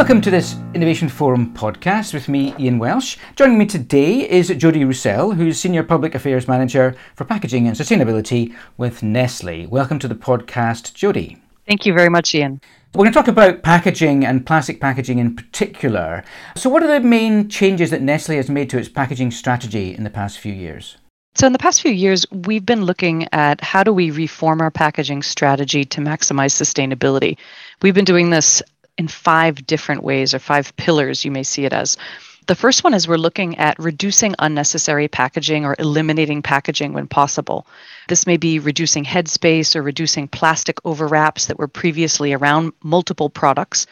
Welcome to this Innovation Forum podcast with me, Ian Welsh. Joining me today is Jodie Roussell, who's Senior Public Affairs Manager for Packaging and Sustainability with Nestle. Welcome to the podcast, Jodie. Thank you very much, Ian. We're going to talk about packaging and plastic packaging in particular. So, what are the main changes that Nestle has made to its packaging strategy in the past few years? So, in the past few years, we've been looking at how do we reform our packaging strategy to maximize sustainability. We've been doing this in five different ways or five pillars, you may see it as. The first one is we're looking at reducing unnecessary packaging or eliminating packaging when possible. This may be reducing headspace or reducing plastic overwraps that were previously around multiple products.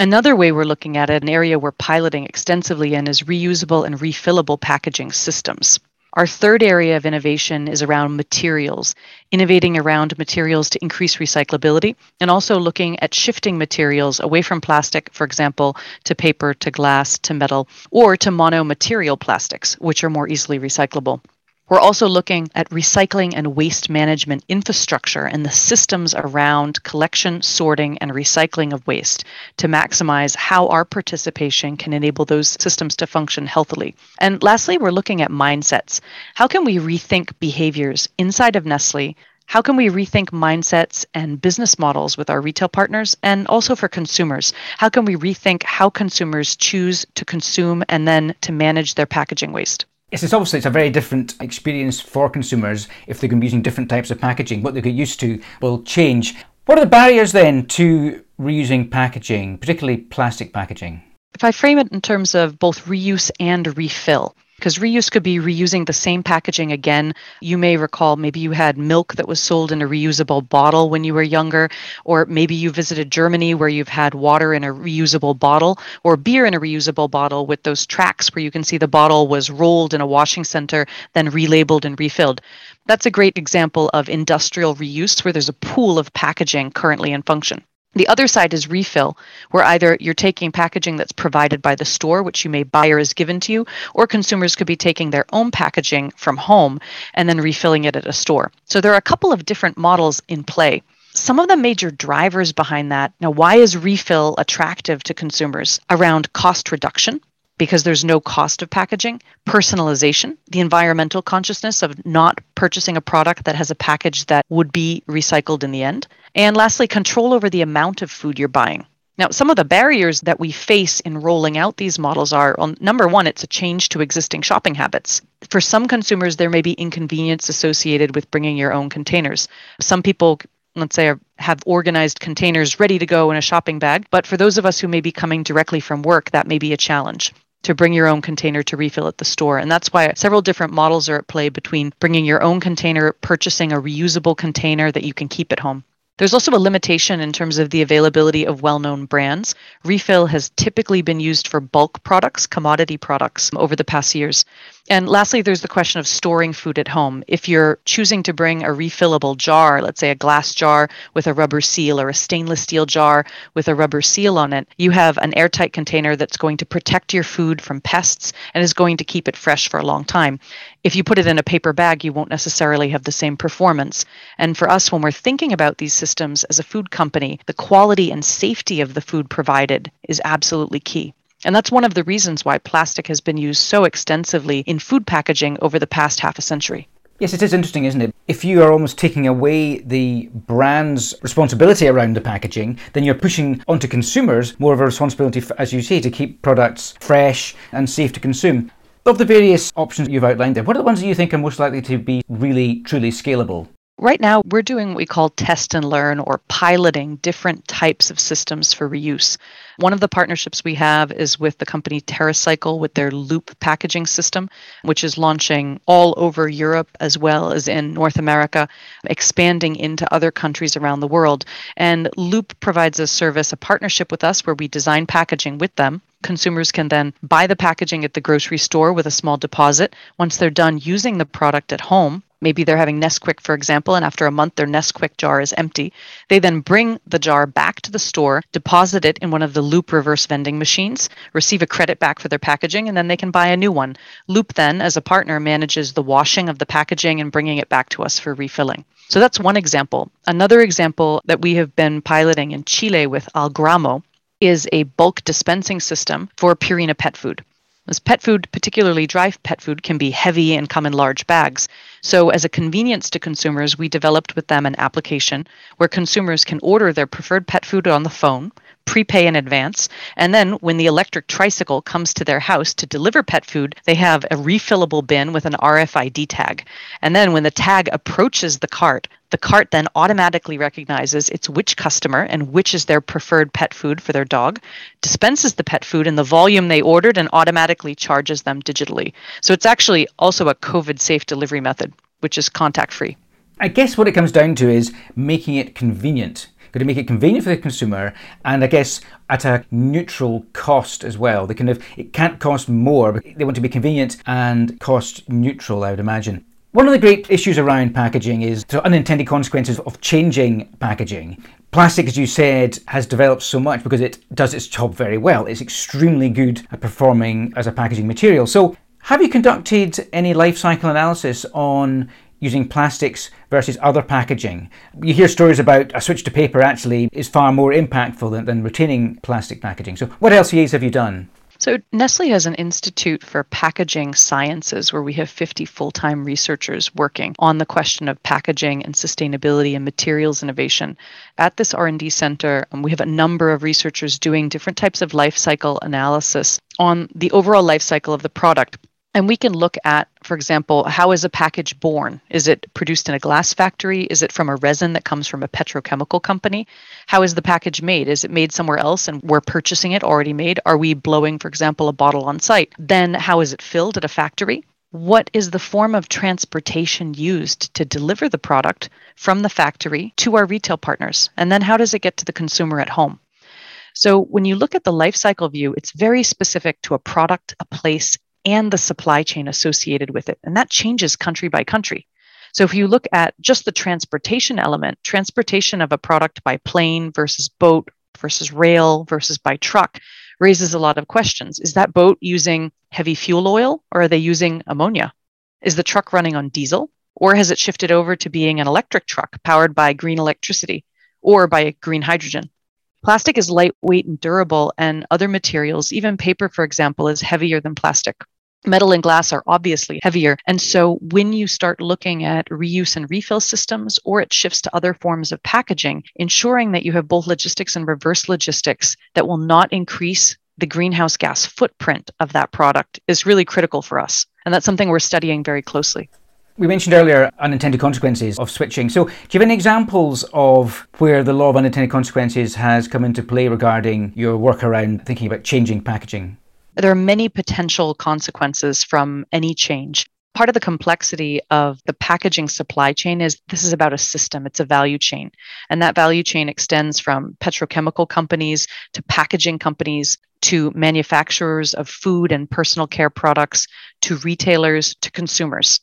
Another way we're looking at it, an area we're piloting extensively in, is reusable and refillable packaging systems. Our third area of innovation is around materials, innovating around materials to increase recyclability, and also looking at shifting materials away from plastic, for example, to paper, to glass, to metal, or to monomaterial plastics, which are more easily recyclable. We're also looking at recycling and waste management infrastructure and the systems around collection, sorting, and recycling of waste to maximize how our participation can enable those systems to function healthily. And lastly, we're looking at mindsets. How can we rethink behaviors inside of Nestle? How can we rethink mindsets and business models with our retail partners and also for consumers? How can we rethink how consumers choose to consume and then to manage their packaging waste? Yes, it's obviously it's a very different experience for consumers if they're going to be using different types of packaging. What they get used to will change. What are the barriers then to reusing packaging, particularly plastic packaging? If I frame it in terms of both reuse and refill, because reuse could be reusing the same packaging again. You may recall maybe you had milk that was sold in a reusable bottle when you were younger, or maybe you visited Germany where you've had water in a reusable bottle, or beer in a reusable bottle with those tracks where you can see the bottle was rolled in a washing center, then relabeled and refilled. That's a great example of industrial reuse where there's a pool of packaging currently in function. The other side is refill, where either you're taking packaging that's provided by the store, which you may buy or is given to you, or consumers could be taking their own packaging from home and then refilling it at a store. So there are a couple of different models in play. Some of the major drivers behind that now, why is refill attractive to consumers? Around cost reduction, because there's no cost of packaging, personalization, the environmental consciousness of not purchasing a product that has a package that would be recycled in the end, and lastly, control over the amount of food you're buying. Now, some of the barriers that we face in rolling out these models are well, number one, it's a change to existing shopping habits. For some consumers, there may be inconvenience associated with bringing your own containers. Some people let's say have organized containers ready to go in a shopping bag but for those of us who may be coming directly from work that may be a challenge to bring your own container to refill at the store. And that's why several different models are at play between bringing your own container, purchasing a reusable container that you can keep at home. There's also a limitation in terms of the availability of well known brands. Refill has typically been used for bulk products, commodity products, over the past years. And lastly, there's the question of storing food at home. If you're choosing to bring a refillable jar, let's say a glass jar with a rubber seal or a stainless steel jar with a rubber seal on it, you have an airtight container that's going to protect your food from pests and is going to keep it fresh for a long time. If you put it in a paper bag, you won't necessarily have the same performance. And for us, when we're thinking about these systems as a food company, the quality and safety of the food provided is absolutely key. And that's one of the reasons why plastic has been used so extensively in food packaging over the past half a century. Yes, it is interesting, isn't it? If you are almost taking away the brand's responsibility around the packaging, then you're pushing onto consumers more of a responsibility, as you say, to keep products fresh and safe to consume. Of the various options you've outlined there, what are the ones that you think are most likely to be really, truly scalable? Right now, we're doing what we call test and learn or piloting different types of systems for reuse. One of the partnerships we have is with the company TerraCycle with their Loop packaging system, which is launching all over Europe as well as in North America, expanding into other countries around the world. And Loop provides a service, a partnership with us where we design packaging with them consumers can then buy the packaging at the grocery store with a small deposit. Once they're done using the product at home, Maybe they're having Nesquik, for example, and after a month, their Nesquik jar is empty. They then bring the jar back to the store, deposit it in one of the Loop reverse vending machines, receive a credit back for their packaging, and then they can buy a new one. Loop then, as a partner, manages the washing of the packaging and bringing it back to us for refilling. So that's one example. Another example that we have been piloting in Chile with Algramo is a bulk dispensing system for Purina pet food. As pet food, particularly dry pet food, can be heavy and come in large bags. So, as a convenience to consumers, we developed with them an application where consumers can order their preferred pet food on the phone, prepay in advance, and then when the electric tricycle comes to their house to deliver pet food, they have a refillable bin with an RFID tag. And then when the tag approaches the cart, the cart then automatically recognizes it's which customer and which is their preferred pet food for their dog, dispenses the pet food in the volume they ordered, and automatically charges them digitally. So it's actually also a COVID safe delivery method, which is contact free. I guess what it comes down to is making it convenient. Got to make it convenient for the consumer, and I guess at a neutral cost as well. They kind of it can't cost more, but they want to be convenient and cost neutral. I would imagine. One of the great issues around packaging is the unintended consequences of changing packaging. Plastic, as you said, has developed so much because it does its job very well. It's extremely good at performing as a packaging material. So, have you conducted any life cycle analysis on using plastics versus other packaging? You hear stories about a switch to paper actually is far more impactful than, than retaining plastic packaging. So, what LCAs have you done? So, Nestle has an institute for packaging sciences where we have 50 full time researchers working on the question of packaging and sustainability and materials innovation. At this R&D center, we have a number of researchers doing different types of life cycle analysis on the overall life cycle of the product and we can look at, for example, how is a package born? Is it produced in a glass factory? Is it from a resin that comes from a petrochemical company? How is the package made? Is it made somewhere else and we're purchasing it already made? Are we blowing, for example, a bottle on site? Then how is it filled at a factory? What is the form of transportation used to deliver the product from the factory to our retail partners? And then how does it get to the consumer at home? So when you look at the life cycle view, it's very specific to a product, a place, and the supply chain associated with it. And that changes country by country. So if you look at just the transportation element, transportation of a product by plane versus boat versus rail versus by truck raises a lot of questions. Is that boat using heavy fuel oil or are they using ammonia? Is the truck running on diesel or has it shifted over to being an electric truck powered by green electricity or by green hydrogen? Plastic is lightweight and durable, and other materials, even paper, for example, is heavier than plastic. Metal and glass are obviously heavier. And so when you start looking at reuse and refill systems or it shifts to other forms of packaging, ensuring that you have both logistics and reverse logistics that will not increase the greenhouse gas footprint of that product is really critical for us. And that's something we're studying very closely. We mentioned earlier unintended consequences of switching. So, do you have any examples of where the law of unintended consequences has come into play regarding your work around thinking about changing packaging? There are many potential consequences from any change. Part of the complexity of the packaging supply chain is this is about a system, it's a value chain. And that value chain extends from petrochemical companies to packaging companies to manufacturers of food and personal care products to retailers to consumers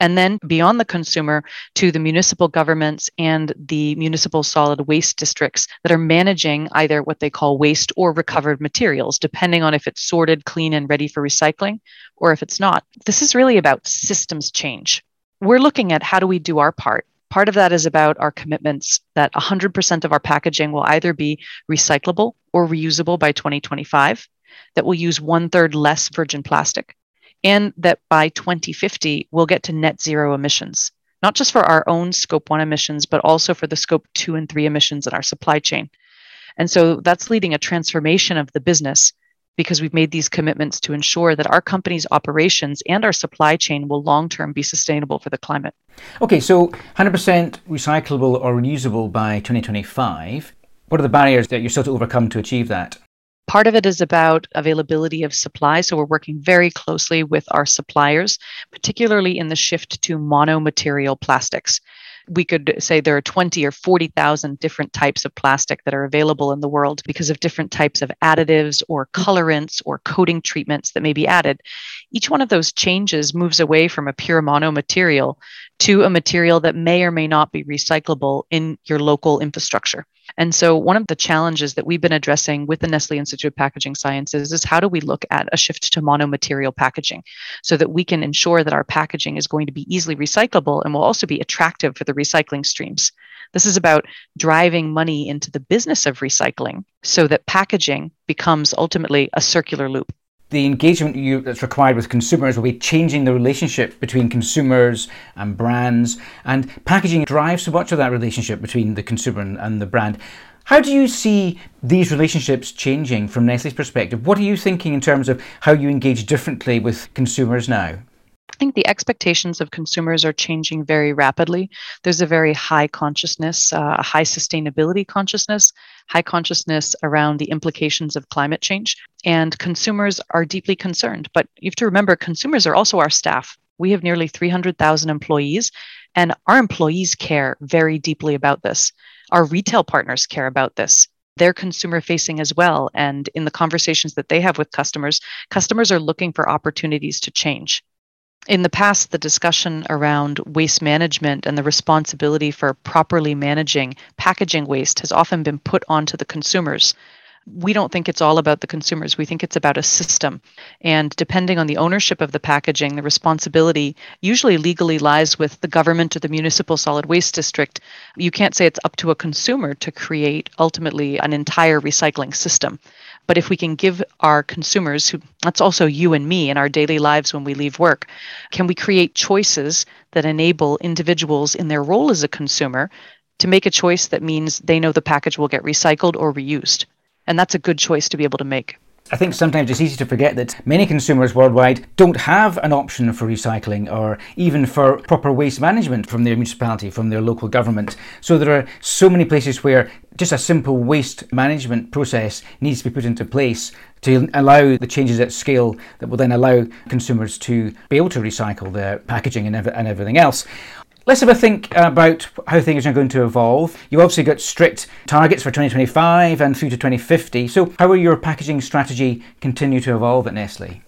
and then beyond the consumer to the municipal governments and the municipal solid waste districts that are managing either what they call waste or recovered materials, depending on if it's sorted, clean, and ready for recycling, or if it's not. This is really about systems change. We're looking at how do we do our part. Part of that is about our commitments that 100% of our packaging will either be recyclable or reusable by 2025, that will use one third less virgin plastic, and that by 2050, we'll get to net zero emissions, not just for our own scope one emissions, but also for the scope two and three emissions in our supply chain. And so that's leading a transformation of the business because we've made these commitments to ensure that our company's operations and our supply chain will long term be sustainable for the climate. Okay, so 100% recyclable or reusable by 2025. What are the barriers that you're still to overcome to achieve that? Part of it is about availability of supply. So we're working very closely with our suppliers, particularly in the shift to monomaterial plastics. We could say there are 20 or 40,000 different types of plastic that are available in the world because of different types of additives or colorants or coating treatments that may be added. Each one of those changes moves away from a pure monomaterial to a material that may or may not be recyclable in your local infrastructure. And so, one of the challenges that we've been addressing with the Nestle Institute of Packaging Sciences is how do we look at a shift to monomaterial packaging so that we can ensure that our packaging is going to be easily recyclable and will also be attractive for the recycling streams. This is about driving money into the business of recycling so that packaging becomes ultimately a circular loop the engagement you, that's required with consumers will be changing the relationship between consumers and brands, and packaging drives so much of that relationship between the consumer and, and the brand. How do you see these relationships changing from Nestle's perspective? What are you thinking in terms of how you engage differently with consumers now? I think the expectations of consumers are changing very rapidly. There's a very high consciousness, uh, a high sustainability consciousness, high consciousness around the implications of climate change. And consumers are deeply concerned. But you have to remember, consumers are also our staff. We have nearly 300,000 employees, and our employees care very deeply about this. Our retail partners care about this they're consumer facing as well. And in the conversations that they have with customers, customers are looking for opportunities to change in the past, the discussion around waste management and the responsibility for properly managing packaging waste has often been put onto the consumers. We don't think it's all about the consumers. We think it's about a system. And depending on the ownership of the packaging, the responsibility usually legally lies with the government or the municipal solid waste district. You can't say it's up to a consumer to create ultimately an entire recycling system. But if we can give our consumers, who that's also you and me in our daily lives when we leave work, can we create choices that enable individuals in their role as a consumer to make a choice that means they know the package will get recycled or reused? And that's a good choice to be able to make. I think sometimes it's easy to forget that many consumers worldwide don't have an option for recycling or even for proper waste management from their municipality, from their local government. So there are so many places where just a simple waste management process needs to be put into place to allow the changes at scale that will then allow consumers to be able to recycle their packaging and, ev- and everything else. Let's have a think about how things are going to evolve. You've obviously got strict targets for 2025 and through to 2050. So, how will your packaging strategy continue to evolve at Nestle?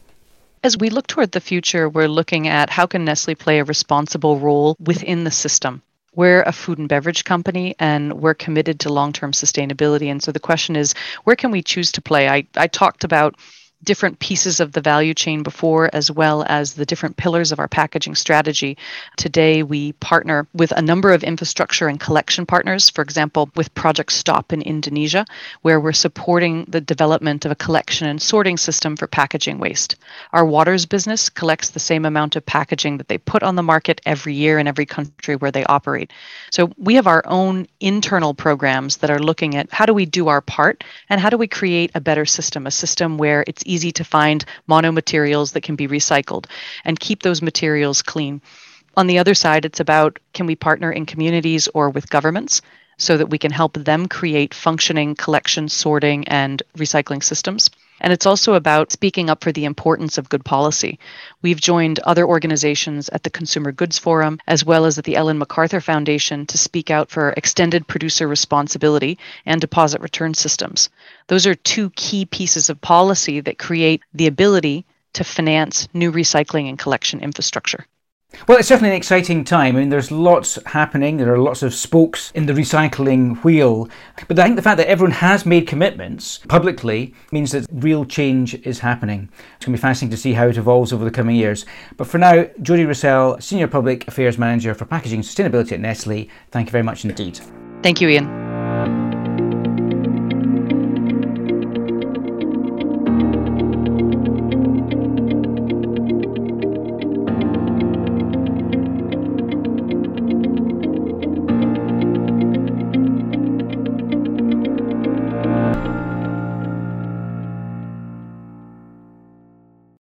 As we look toward the future, we're looking at how can Nestle play a responsible role within the system. We're a food and beverage company and we're committed to long term sustainability. And so the question is, where can we choose to play? I, I talked about different pieces of the value chain before, as well as the different pillars of our packaging strategy. Today, we partner with a number of infrastructure and collection partners, for example, with Project Stop in Indonesia, where we're supporting the development of a collection and sorting system for packaging waste. Our waters business collects the same amount of packaging that they put on the market every year in every country where they operate. So we have our own internal programs that are looking at how do we do our part and how do we create a better system, a system where it's easy to find monomaterials that can be recycled and keep those materials clean. On the other side, it's about can we partner in communities or with governments so that we can help them create functioning collection, sorting, and recycling systems. And it's also about speaking up for the importance of good policy. We've joined other organizations at the Consumer Goods Forum, as well as at the Ellen MacArthur Foundation, to speak out for extended producer responsibility and deposit return systems. Those are two key pieces of policy that create the ability to finance new recycling and collection infrastructure. Well, it's certainly an exciting time. I mean, there's lots happening. There are lots of spokes in the recycling wheel. But I think the fact that everyone has made commitments publicly means that real change is happening. It's going to be fascinating to see how it evolves over the coming years. But for now, Jodie Roussell, Senior Public Affairs Manager for Packaging Sustainability at Nestle, thank you very much indeed. Thank you, Ian.